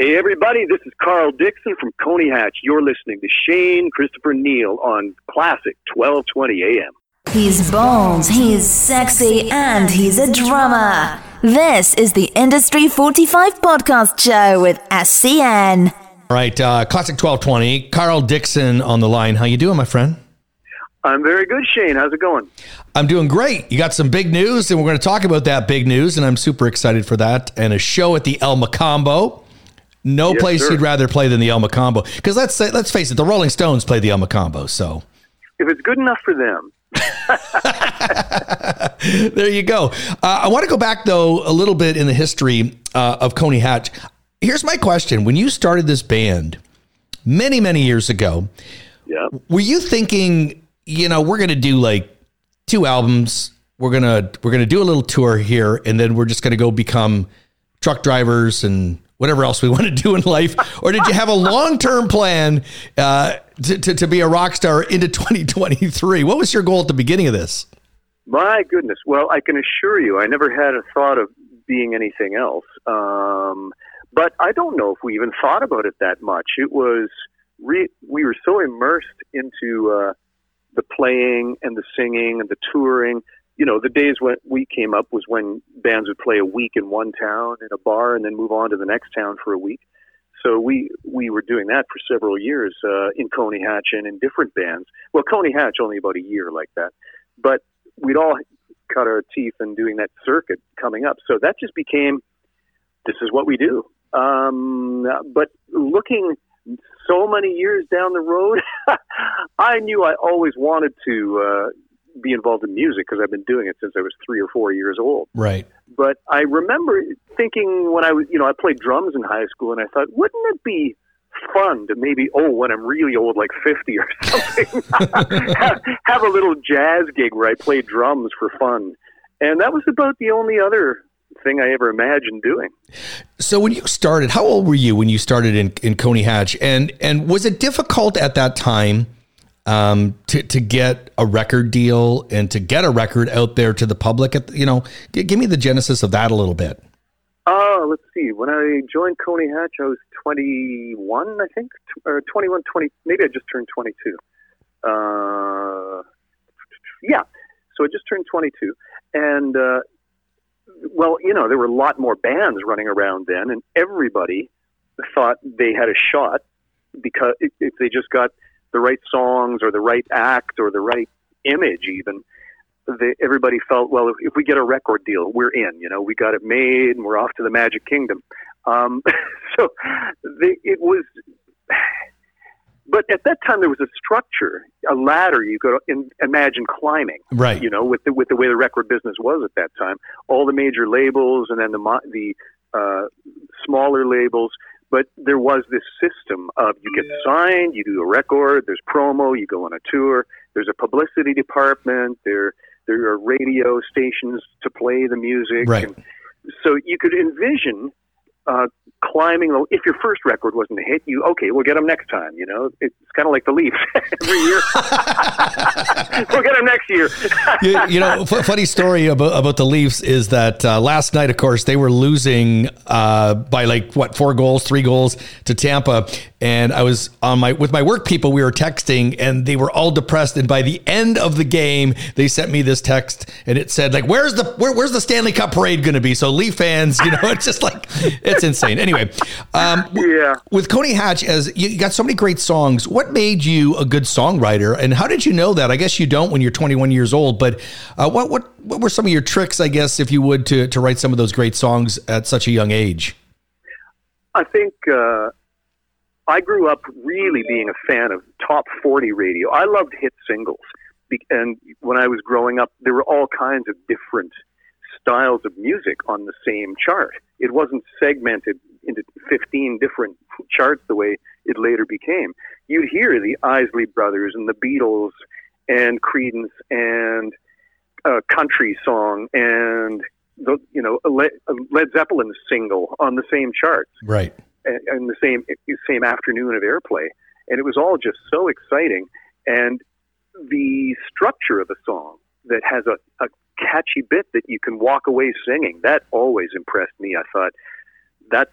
Hey, everybody, this is Carl Dixon from Coney Hatch. You're listening to Shane Christopher Neal on Classic 1220 AM. He's bold, he's sexy, and he's a drummer. This is the Industry 45 podcast show with SCN. All right, uh, Classic 1220, Carl Dixon on the line. How you doing, my friend? I'm very good, Shane. How's it going? I'm doing great. You got some big news, and we're going to talk about that big news, and I'm super excited for that. And a show at the El Mocambo. No Yes, place sir. you'd rather play than the El Mocambo. Because let's say, let's face it, the Rolling Stones play the El Mocambo. So If it's good enough for them, there you go. Uh, I want to go back though a little bit in the history uh, of Coney Hatch. Here's my question: When you started this band many, many years ago, yeah. were you thinking, you know, we're going to do like two albums, we're gonna we're gonna do a little tour here, and then we're just going to go become truck drivers and whatever else we want to do in life, or did you have a long term plan uh, to, to to be a rock star into 2023? What was your goal at the beginning of this? My goodness. Well, I can assure you, I never had a thought of being anything else. Um, but I don't know if we even thought about it that much. It was re- we were so immersed into uh, the playing and the singing and the touring. You know, the days when we came up was when bands would play a week in one town in a bar and then move on to the next town for a week. So we we were doing that for several years uh, in Coney Hatch and in different bands. Well, Coney Hatch only about a year like that, but we'd all cut our teeth in doing that circuit coming up. So that just became this is what we do. Um, but looking so many years down the road, I knew I always wanted to uh, be involved in music because I've been doing it since I was three or four years old. Right. But I remember thinking when I was, you know, I played drums in high school, and I thought, wouldn't it be fun to maybe, oh, when I'm really old, like 50 or something, have, have a little jazz gig where I play drums for fun. And that was about the only other thing I ever imagined doing. So when you started, how old were you when you started in, in Coney Hatch? And and was it difficult at that time um, to to get a record deal and to get a record out there to the public? At you know, g- give me the genesis of that a little bit. Oh, let's see. When I joined Coney Hatch, I was 21, I think, or 21, 20. Maybe I just turned 22. Uh, yeah. So I just turned 22, and uh, well, you know, there were a lot more bands running around then, and everybody thought they had a shot because if they just got the right songs or the right act or the right image, even they, everybody felt, well, if, if we get a record deal, we're in. You know, we got it made, and we're off to the Magic Kingdom. Um, so they, it was. But at that time, there was a structure, a ladder you could in, imagine climbing Right. you know, with the with the way the record business was at that time. All the major labels and then the mo- the uh, smaller labels, but there was this system of you get signed, you do a record, there's promo, you go on a tour, there's a publicity department, there there are radio stations to play the music, Right. and so you could envision. Uh, climbing the, if your first record wasn't a hit you okay we'll get them next time you know it's kind of like the leafs every year we'll get them next year you, you know, f- funny story about, about the Leafs is that uh, last night, of course, they were losing uh, by like what four goals, three goals to Tampa, and I was on my with my work people. We were texting, and they were all depressed. And by the end of the game, they sent me this text, and it said like, "Where's the where, where's the Stanley Cup parade going to be?" So Leaf fans, you know, it's just like it's insane. Anyway, um, Yeah. with Coney Hatch, as you you got so many great songs, what made you a good songwriter, and how did you know that? I guess you don't when you're 21 years old, but uh, what what what were some of your tricks, I guess, if you would, to to write some of those great songs at such a young age? I think uh, I grew up really being a fan of top 40 radio. I loved hit singles. And when I was growing up, there were all kinds of different styles of music on the same chart. It wasn't segmented into 15 different charts the way it later became. You'd hear the Isley Brothers and the Beatles and Creedence and a country song and the you know a Le- a Led Zeppelin single on the same charts Right. and, and the same same afternoon of airplay, and it was all just so exciting. And the structure of a song that has a, a catchy bit that you can walk away singing that always impressed me. I thought that's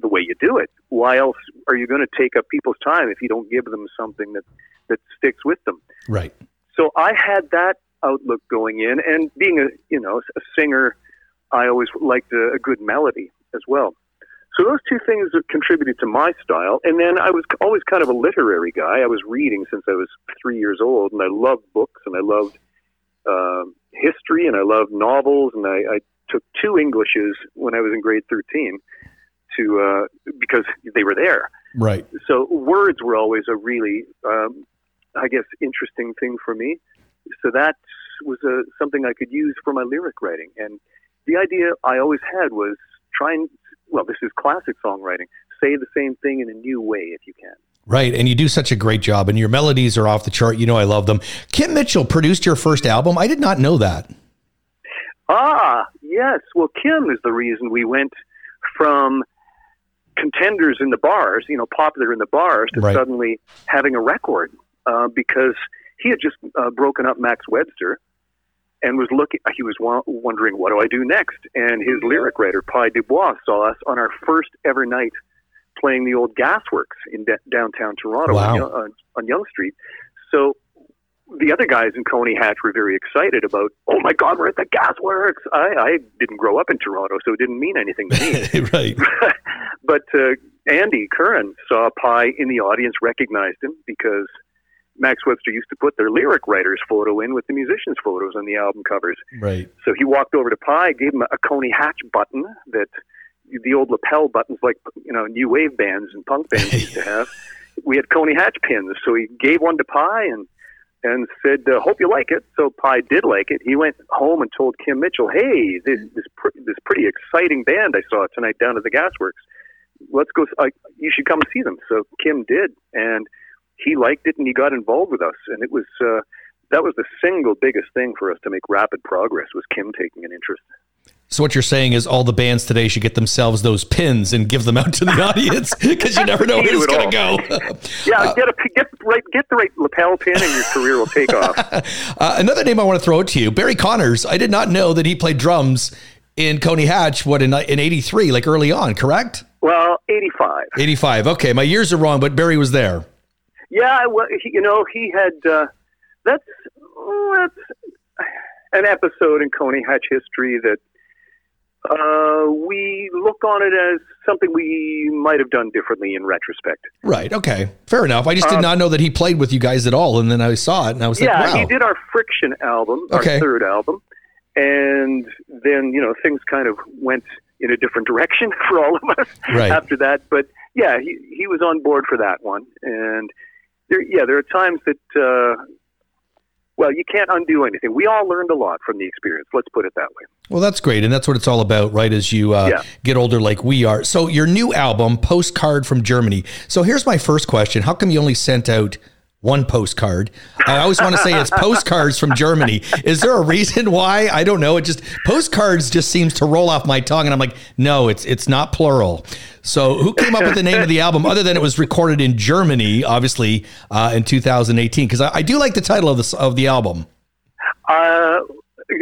the way you do it. Why else are you going to take up people's time if you don't give them something that that sticks with them? Right. So I had that outlook going in, and being a you know a singer, I always liked a, a good melody as well. So those two things have contributed to my style. And then I was always kind of a literary guy. I was reading since I was three years old, and I loved books, and I loved uh, history, and I loved novels, and I, I took two Englishes when I was in grade thirteen to uh, because they were there. Right. So words were always a really, um, I guess, interesting thing for me. So that was a, something I could use for my lyric writing. And the idea I always had was try and well, this is classic songwriting. Say the same thing in a new way if you can. Right, and you do such a great job, and your melodies are off the chart. You know, I love them. Kim Mitchell produced your first album. I did not know that. Ah, yes. Well, Kim is the reason we went from contenders in the bars, you know, popular in the bars, to Right. suddenly having a record uh, because he had just uh, broken up Max Webster and was looking. He was wa- wondering, what do I do next? And his lyric writer, Pye Dubois, saw us on our first ever night playing the old Gasworks in d- downtown Toronto Wow. on, on, on Yonge Street. So the other guys in Coney Hatch were very excited about, oh my God, we're at the Gasworks. I, I didn't grow up in Toronto, so it didn't mean anything to me. right. but uh, Andy Curran saw Pye in the audience, recognized him because Max Webster used to put their lyric writer's photo in with the musicians' photos on the album covers. Right. So he walked over to Pye, gave him a Coney Hatch button that the old lapel buttons, like you know, new wave bands and punk bands used to have. We had Coney Hatch pins, so he gave one to Pye and and said, uh, "Hope you like it." So Pye did like it. He went home and told Kim Mitchell, "Hey, this this, pr- this pretty exciting band I saw tonight down at the Gasworks. Let's go. Uh, you should come see them." So Kim did, and he liked it, and he got involved with us, and it was. Uh, that was the single biggest thing for us to make rapid progress was Kim taking an interest. So what you're saying is all the bands today should get themselves those pins and give them out to the audience because you never know to who's going to go. Yeah, get a get the right get the right lapel pin, and your career will take off. Uh, another name I want to throw out to you, Barry Connors. I did not know that he played drums in Coney Hatch. What in in '83, like early on, correct? Well, eighty-five. '85. Okay, my years are wrong, but Barry was there. Yeah, well, he, you know, he had uh, that's that's an episode in Coney Hatch history that uh, we look on it as something we might have done differently in retrospect. Right. Okay. Fair enough. I just did Um, not know that he played with you guys at all, and then I saw it and I was yeah, like, wow. he did our Friction album, Okay. our third album, and then you know things kind of went in a different direction for all of us Right. after that. But yeah, he he was on board for that one, and there yeah there are times that uh, well you can't undo anything. We all learned a lot from the experience. Let's put it that way. Well, that's great, and that's what it's all about, right? As you uh, Yeah. get older, like we are. So, your new album, "Postcard from Germany." So, here's my first question: How come you only sent out one postcard? I always want to say it's postcards from Germany. Is there a reason why? I don't know. It just postcards just seems to roll off my tongue, and I'm like, no, it's it's not plural. So, who came up with the name of the album, other than it was recorded in Germany, obviously uh, in 2018? Because I, I do like the title of this of the album. Uh,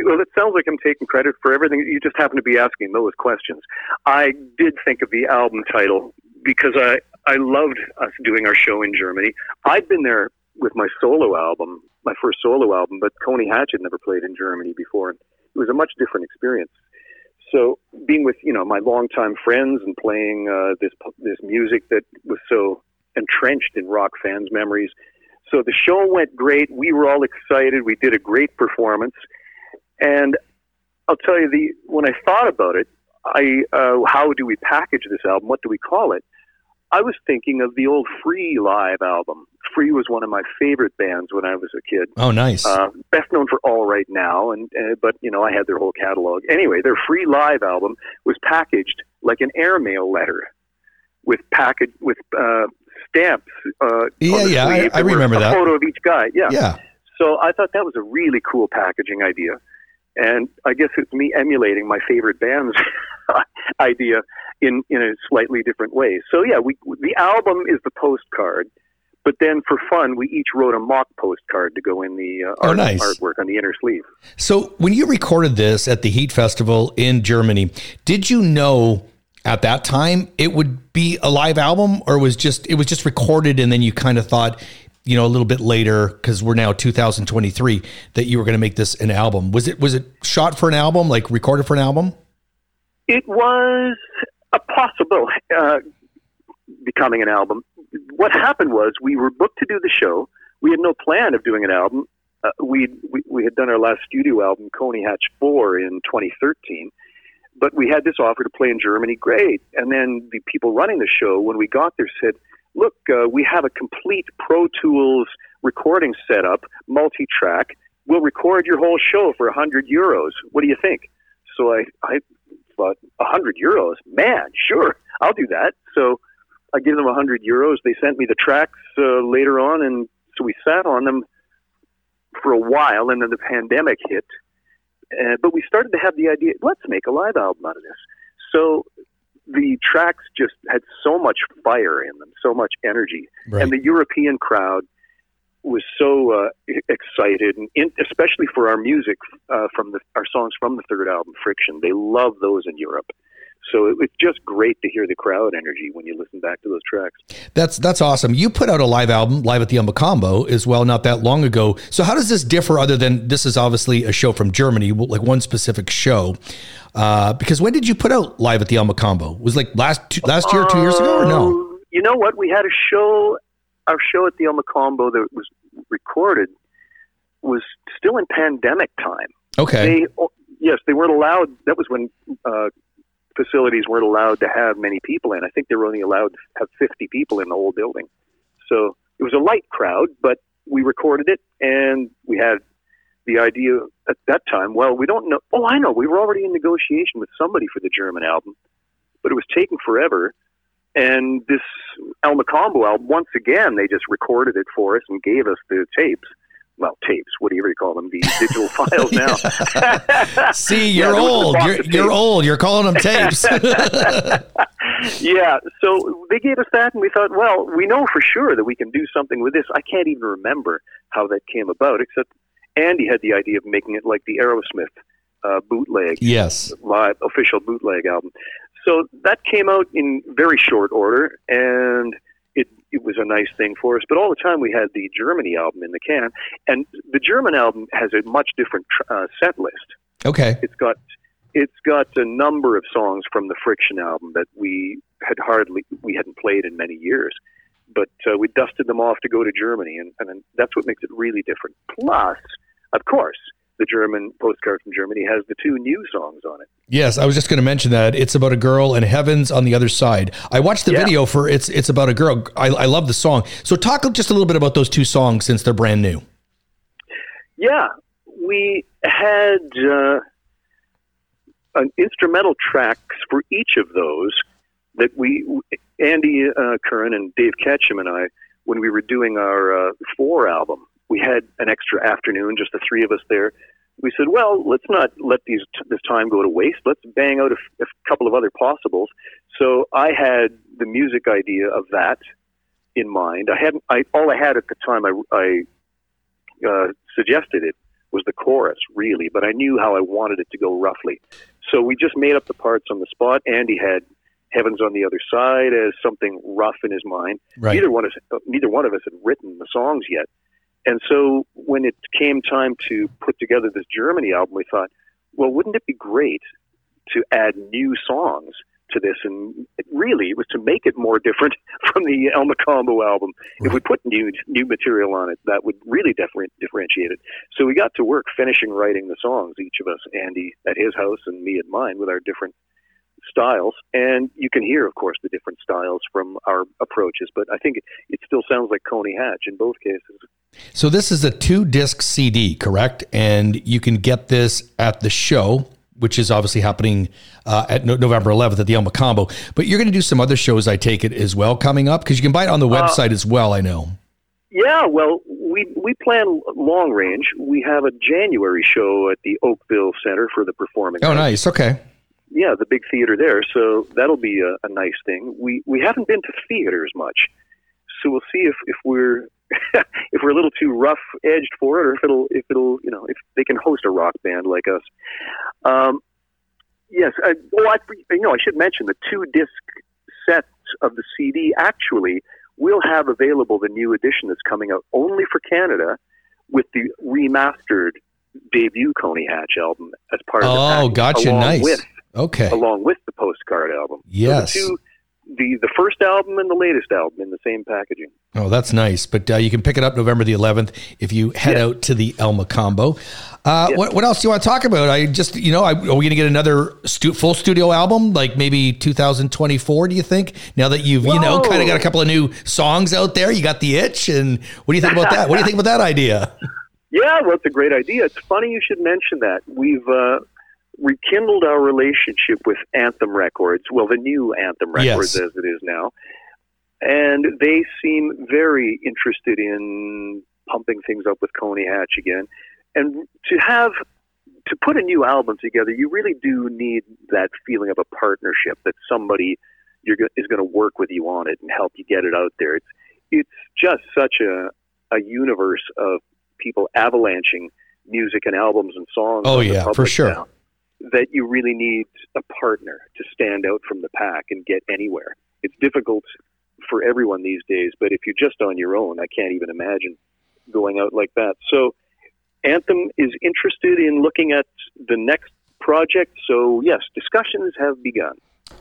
well, it sounds like I'm taking credit for everything. You just happen to be asking those questions. I did think of the album title because I, I loved us doing our show in Germany. I'd been there with my solo album, my first solo album, but Coney Hatch had never played in Germany before. And It was a much different experience. So being with you know my longtime friends and playing uh, this this music that was so entrenched in rock fans' memories. So the show went great. We were all excited. We did a great performance, and I'll tell you the when I thought about it, I uh, how do we package this album? What do we call it? I was thinking of the old Free live album. Free was one of my favorite bands when I was a kid. Oh, nice. Uh, best known for All Right Now, and uh, but you know I had their whole catalog. Anyway, their free live album was packaged like an airmail letter, with package with uh, stamps. Uh, Yeah, yeah, I- I remember a that. photo of each guy. Yeah. yeah. So I thought that was a really cool packaging idea, and I guess it's me emulating my favorite band's idea in in a slightly different way. So yeah, we the album is the postcard. But then, for fun, we each wrote a mock postcard to go in the uh, Oh, nice. artwork on the inner sleeve. So when you recorded this at the Heat Festival in Germany, did you know at that time it would be a live album or was just it was just recorded and then you kind of thought you know a little bit later because we're now 2023 that you were going to make this an album was it was it shot for an album like recorded for an album it was a possible uh, becoming an album what happened was we were booked to do the show we had no plan of doing an album uh, we we had done our last studio album coney hatch 4 in 2013 but we had this offer to play in Germany. Great. And then the people running the show, when we got there, said, "Look, uh, we have a complete Pro Tools recording setup, multi-track. We'll record your whole show for a hundred euros. What do you think?" So I, I a hundred euros, man, sure, I'll do that. So I give them a hundred euros. They sent me the tracks uh, later on, and so we sat on them for a while, and then the pandemic hit uh, but we started to have the idea, let's make a live album out of this. So the tracks just had so much fire in them, so much energy, right. and the European crowd was so uh, excited, and in, especially for our music uh, from the, our songs from the third album, Friction. They love those in Europe. So it was just great to hear the crowd energy when you listen back to those tracks. That's that's awesome. You put out a live album, live at the Mocambo, as well, not that long ago. So how does this differ? Other than this is obviously a show from Germany, like one specific show. Uh, because when did you put out live at the Mocambo? Was like last two, last year, two years ago, or no? Um, you know what? We had a show. Our show at the El Mocambo that was recorded was still in pandemic time. Okay. They, yes, they weren't allowed. That was when uh, facilities weren't allowed to have many people in. I think they were only allowed to have 50 people in the whole building. So it was a light crowd, but we recorded it and we had the idea at that time, well, we don't know. Oh, I know. We were already in negotiation with somebody for the German album, but it was taking forever. And this El Mocambo album, once again, they just recorded it for us and gave us the tapes well, tapes, whatever you call them, the digital files now. See, you're yeah, old. You're, you're old. You're calling them tapes. yeah. So they gave us that, and we thought, well, we know for sure that we can do something with this. I can't even remember how that came about, except Andy had the idea of making it like the Aerosmith uh, bootleg, yes, live official bootleg album. So that came out in very short order, and it, it was a nice thing for us. But all the time we had the Germany album in the can, and the German album has a much different uh, set list. Okay, it's got it's got a number of songs from the Friction album that we had hardly we hadn't played in many years, but uh, we dusted them off to go to Germany, and, and that's what makes it really different. Plus, of course, the German postcard from Germany has the two new songs on it. Yes, I was just going to mention that it's about a girl and heavens on the other side. I watched the yeah. video for it's it's about a girl. I, I love the song. So talk just a little bit about those two songs since they're brand new. Yeah, we had uh, an instrumental tracks for each of those that we Andy uh, Curran and Dave Ketchum and I when we were doing our uh, four album we had an extra afternoon, just the three of us there. We said, well, let's not let these this time go to waste. Let's bang out a, a couple of other possibles. So I had the music idea of that in mind. I hadn't. I all I had at the time. I, I uh, suggested it was the chorus, really, but I knew how I wanted it to go roughly. So we just made up the parts on the spot. Andy had "Heaven's on the Other Side" as something rough in his mind. Right. Neither one of neither one of us had written the songs yet. And so when it came time to put together this Germany album, we thought, well, wouldn't it be great to add new songs to this? And really, it was to make it more different from the El Mocambo album. Right. If we put new new material on it, that would really different, differentiate it. So we got to work finishing writing the songs, each of us, Andy at his house and me at mine, with our different styles, and you can hear, of course, the different styles from our approaches. But I think it, it still sounds like Coney Hatch in both cases. So this is a two disc CD, correct? And you can get this at the show, which is obviously happening uh, at no- November 11th at the El Mocambo. But you're going to do some other shows, I take it, as well coming up because you can buy it on the uh, website uh, as well. I know. Yeah, well, we we plan long range. We have a January show at the Oakville Center for the Performing. Oh, Arts. nice. Okay yeah, the big theater there. So that'll be a, a nice thing. We we haven't been to theaters much, so we'll see if if we're if we're a little too rough edged for it, or if it'll if it'll you know if they can host a rock band like us. Um, Yes. Uh, well, I, you know, I should mention the two disc sets of the CD actually will have available the new edition that's coming out only for Canada with the remastered debut Coney Hatch album as part of oh, the package. Oh, gotcha. Nice. With, okay. Along with the postcard album. Yes. So the two the the first album and the latest album in the same packaging. Oh, that's nice. But uh, you can pick it up November the 11th if you head yeah. out to the El Mocambo. Uh, yeah. what, what else do you want to talk about? I just, you know, I, are we going to get another stu- full studio album, like maybe 2024? Do you think? Now that you've, Whoa. you know, kind of got a couple of new songs out there, you got the itch, and what do you think about that? what do you think about that idea? Yeah, well, it's a great idea. It's funny you should mention that. We've uh, rekindled our relationship with Anthem Records, well, the new Anthem Records yes. as it is now. And they seem very interested in pumping things up with Coney Hatch again. And to have to put a new album together, you really do need that feeling of a partnership that somebody you're go- is going to work with you on it and help you get it out there. It's it's just such a a universe of people avalanching music and albums and songs. Oh yeah, for sure. Now that you really need a partner to stand out from the pack and get anywhere. It's difficult for everyone these days, but if you're just on your own, I can't even imagine going out like that. So, Anthem is interested in looking at the next project. So, yes, discussions have begun.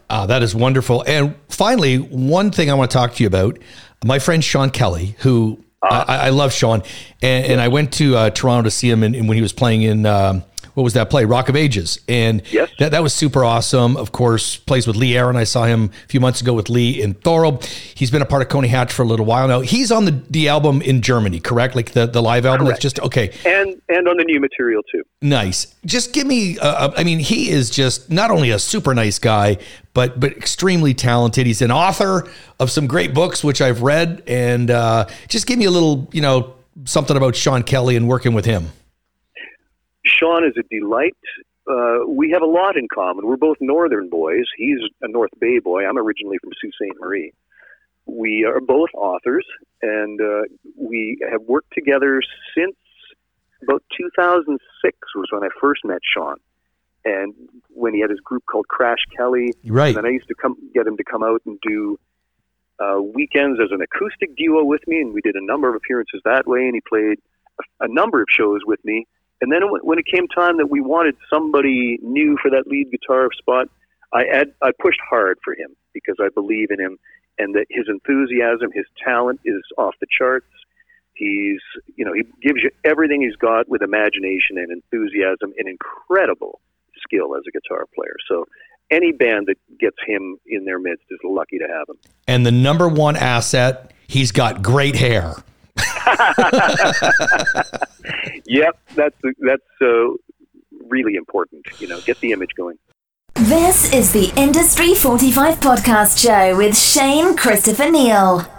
Ah, that is wonderful. And finally, one thing I want to talk to you about my friend Sean Kelly, who uh, I, I, love Sean, and, and, I went to uh, Toronto to see him in, in, when he was playing in um, what was that play? Rock of Ages. And yes. that, that was super awesome. Of course, plays with Lee Aaron. I saw him a few months ago with Lee in Thorold. He's been a part of Coney Hatch for a little while now. He's on the, the album in Germany, correct? Like the, the live album? Correct. That's just okay. And and on the new material too. Nice. Just give me, uh, I mean, he is just not only a super nice guy, but but extremely talented. He's an author of some great books, which I've read. And uh, just give me a little, you know, something about Sean Kelly and working with him. Sean is a delight. Uh, we have a lot in common. We're both northern boys. He's a North Bay boy. I'm originally from Sault Ste. Marie. We are both authors, and uh, we have worked together since about 2006 was when I first met Sean. And when he had his group called Crash Kelly, right? And I used to come get him to come out and do uh, weekends as an acoustic duo with me, and we did a number of appearances that way. And he played a, a number of shows with me and then when it came time that we wanted somebody new for that lead guitar spot, I ad, I pushed hard for him because I believe in him and that his enthusiasm, his talent is off the charts. He's, you know, he gives you everything he's got with imagination and enthusiasm and incredible skill as a guitar player. So any band that gets him in their midst is lucky to have him. And the number one asset, he's got great hair. yep, that's that's uh, really important. You know, get the image going. This is the Industry 45 podcast show with Shane Christopher Neal.